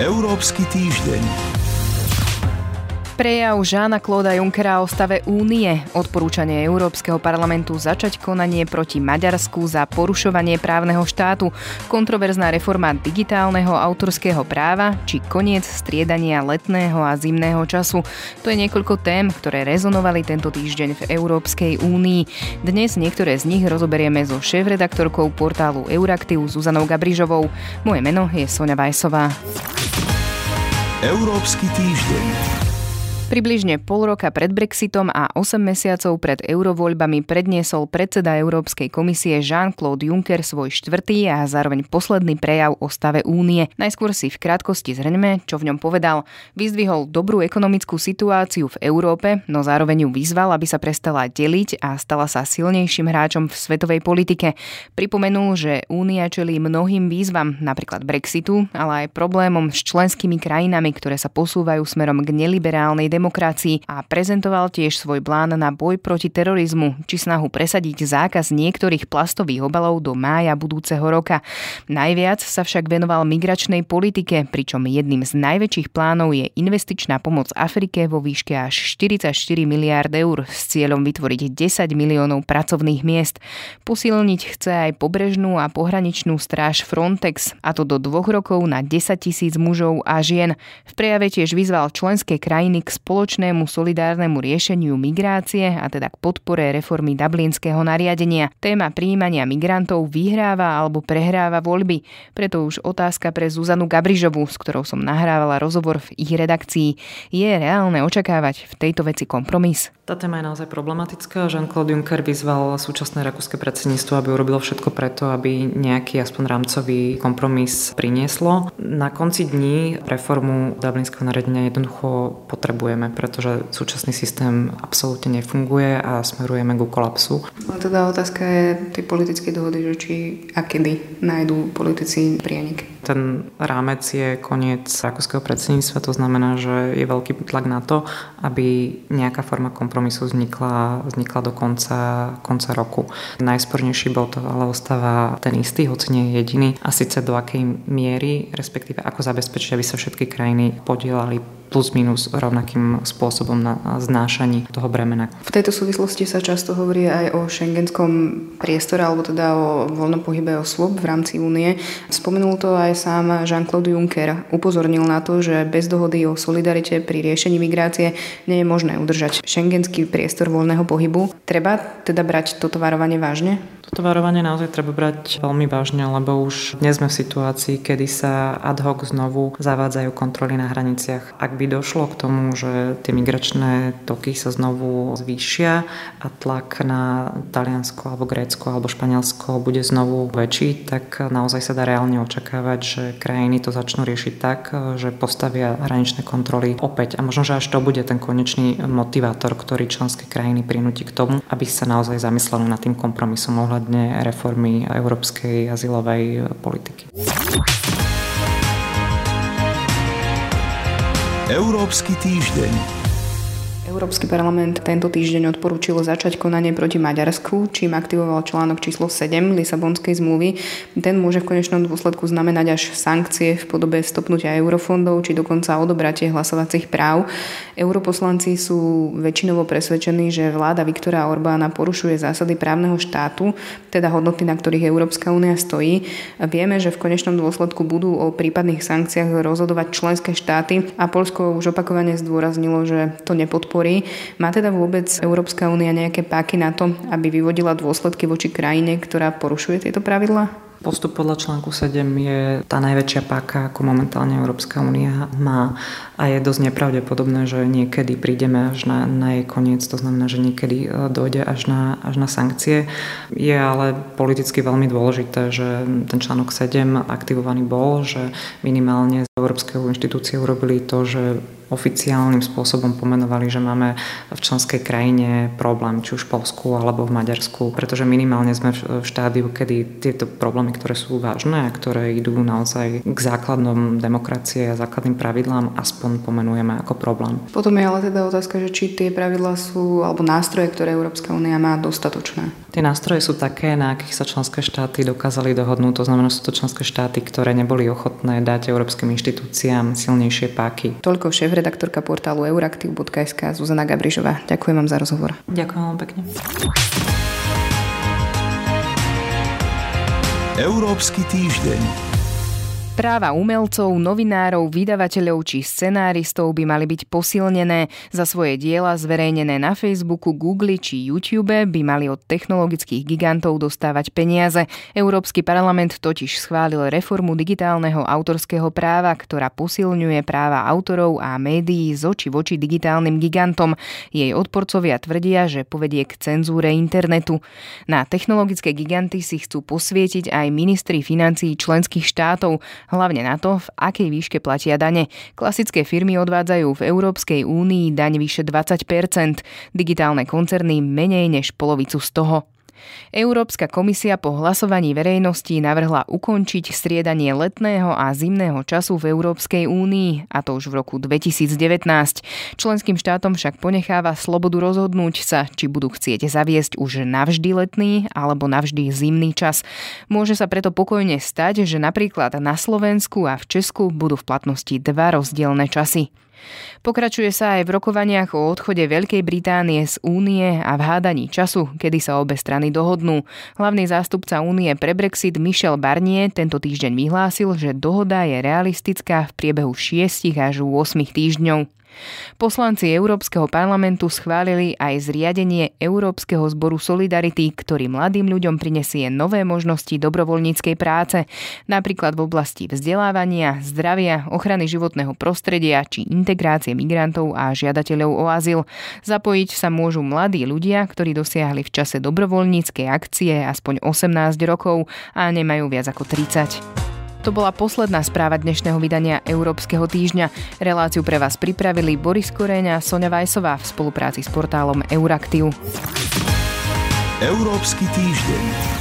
Európsky týždeň. Prejav Žána Klóda Junckera o stave únie, odporúčanie Európskeho parlamentu začať konanie proti Maďarsku za porušovanie právneho štátu, kontroverzná reforma digitálneho autorského práva či koniec striedania letného a zimného času. To je niekoľko tém, ktoré rezonovali tento týždeň v Európskej únii. Dnes niektoré z nich rozoberieme so šéf-redaktorkou portálu Euraktiv Zuzanou Gabrižovou. Moje meno je Sonja Vajsová. Európsky týždeň. Približne pol roka pred Brexitom a 8 mesiacov pred eurovoľbami predniesol predseda Európskej komisie Jean-Claude Juncker svoj štvrtý a zároveň posledný prejav o stave únie. Najskôr si v krátkosti zhrňme, čo v ňom povedal. Vyzdvihol dobrú ekonomickú situáciu v Európe, no zároveň ju vyzval, aby sa prestala deliť a stala sa silnejším hráčom v svetovej politike. Pripomenul, že únia čelí mnohým výzvam, napríklad Brexitu, ale aj problémom s členskými krajinami, ktoré sa posúvajú smerom k neliberálnej demokracii demokracii a prezentoval tiež svoj plán na boj proti terorizmu či snahu presadiť zákaz niektorých plastových obalov do mája budúceho roka. Najviac sa však venoval migračnej politike, pričom jedným z najväčších plánov je investičná pomoc Afrike vo výške až 44 miliárd eur s cieľom vytvoriť 10 miliónov pracovných miest. Posilniť chce aj pobrežnú a pohraničnú stráž Frontex, a to do dvoch rokov na 10 tisíc mužov a žien. V prejave tiež vyzval členské krajiny k spoločnému solidárnemu riešeniu migrácie a teda k podpore reformy Dublinského nariadenia. Téma príjmania migrantov vyhráva alebo prehráva voľby, preto už otázka pre Zuzanu Gabrižovú, s ktorou som nahrávala rozhovor v ich redakcii. Je reálne očakávať v tejto veci kompromis? Tá téma je naozaj problematická. Jean-Claude Juncker vyzval súčasné rakúske predsedníctvo, aby urobilo všetko preto, aby nejaký aspoň rámcový kompromis prinieslo. Na konci dní reformu Dublinského nariadenia jednoducho potrebujeme pretože súčasný systém absolútne nefunguje a smerujeme ku kolapsu. A teda otázka je tej politickej dohody, že či a kedy nájdú politici prienik. Ten rámec je koniec rakúskeho predsedníctva, to znamená, že je veľký tlak na to, aby nejaká forma kompromisu vznikla, vznikla do konca, konca roku. Najspornejší bol to ale ostáva ten istý, hoci nie je jediný, a síce do akej miery, respektíve ako zabezpečiť, aby sa všetky krajiny podielali plus minus rovnakým spôsobom na znášaní toho bremena. V tejto súvislosti sa často hovorí aj o šengenskom priestore, alebo teda o voľnom pohybe osôb v rámci únie. Spomenul to aj sám Jean-Claude Juncker. Upozornil na to, že bez dohody o solidarite pri riešení migrácie nie je možné udržať šengenský priestor voľného pohybu. Treba teda brať toto varovanie vážne? Toto varovanie naozaj treba brať veľmi vážne, lebo už dnes sme v situácii, kedy sa ad hoc znovu zavádzajú kontroly na hraniciach. Ak by došlo k tomu, že tie migračné toky sa znovu zvýšia a tlak na Taliansko alebo Grécko alebo Španielsko bude znovu väčší, tak naozaj sa dá reálne očakávať, že krajiny to začnú riešiť tak, že postavia hraničné kontroly opäť. A možno, že až to bude ten konečný motivátor, ktorý členské krajiny prinúti k tomu, aby sa naozaj zamysleli nad tým kompromisom ohľadne reformy európskej azylovej politiky. Európsky týždeň. Európsky parlament tento týždeň odporúčil začať konanie proti Maďarsku, čím aktivoval článok číslo 7 Lisabonskej zmluvy. Ten môže v konečnom dôsledku znamenať až sankcie v podobe stopnutia eurofondov či dokonca odobratie hlasovacích práv. Europoslanci sú väčšinovo presvedčení, že vláda Viktora Orbána porušuje zásady právneho štátu, teda hodnoty, na ktorých Európska únia stojí. Vieme, že v konečnom dôsledku budú o prípadných sankciách rozhodovať členské štáty a Polsko už opakovane zdôraznilo, že to podpory. Má teda vôbec Európska únia nejaké páky na to, aby vyvodila dôsledky voči krajine, ktorá porušuje tieto pravidlá? Postup podľa článku 7 je tá najväčšia páka, ako momentálne Európska únia má a je dosť nepravdepodobné, že niekedy prídeme až na, na jej koniec, to znamená, že niekedy e, dojde až na, až na sankcie. Je ale politicky veľmi dôležité, že ten článok 7 aktivovaný bol, že minimálne z Európskej inštitúcie urobili to, že oficiálnym spôsobom pomenovali, že máme v členskej krajine problém, či už v Polsku alebo v Maďarsku, pretože minimálne sme v štádiu, kedy tieto problémy, ktoré sú vážne a ktoré idú naozaj k základnom demokracie a základným pravidlám, aspoň pomenujeme ako problém. Potom je ale teda otázka, že či tie pravidlá sú, alebo nástroje, ktoré Európska únia má, dostatočné. Tie nástroje sú také, na akých sa členské štáty dokázali dohodnúť. To znamená, sú to členské štáty, ktoré neboli ochotné dať európskym inštitúciám silnejšie páky. Toľko šéf-redaktorka portálu euraktiv.sk Zuzana Gabrižová. Ďakujem vám za rozhovor. Ďakujem vám pekne. Európsky týždeň. Práva umelcov, novinárov, vydavateľov či scenáristov by mali byť posilnené. Za svoje diela zverejnené na Facebooku, Google či YouTube by mali od technologických gigantov dostávať peniaze. Európsky parlament totiž schválil reformu digitálneho autorského práva, ktorá posilňuje práva autorov a médií z oči voči digitálnym gigantom. Jej odporcovia tvrdia, že povedie k cenzúre internetu. Na technologické giganty si chcú posvietiť aj ministri financií členských štátov hlavne na to, v akej výške platia dane. Klasické firmy odvádzajú v Európskej únii daň vyše 20% digitálne koncerny menej než polovicu z toho. Európska komisia po hlasovaní verejnosti navrhla ukončiť striedanie letného a zimného času v Európskej únii, a to už v roku 2019. Členským štátom však ponecháva slobodu rozhodnúť sa, či budú chcieť zaviesť už navždy letný alebo navždy zimný čas. Môže sa preto pokojne stať, že napríklad na Slovensku a v Česku budú v platnosti dva rozdielne časy. Pokračuje sa aj v rokovaniach o odchode Veľkej Británie z únie a v hádaní času, kedy sa obe strany dohodnú. Hlavný zástupca únie pre Brexit Michel Barnier tento týždeň vyhlásil, že dohoda je realistická v priebehu 6 až 8 týždňov. Poslanci Európskeho parlamentu schválili aj zriadenie Európskeho zboru Solidarity, ktorý mladým ľuďom prinesie nové možnosti dobrovoľníckej práce, napríklad v oblasti vzdelávania, zdravia, ochrany životného prostredia či integrácie migrantov a žiadateľov o azyl. Zapojiť sa môžu mladí ľudia, ktorí dosiahli v čase dobrovoľníckej akcie aspoň 18 rokov a nemajú viac ako 30. To bola posledná správa dnešného vydania Európskeho týždňa. Reláciu pre vás pripravili Boris Koreň a Sonja Vajsová v spolupráci s portálom Euraktiv. Európsky týždeň.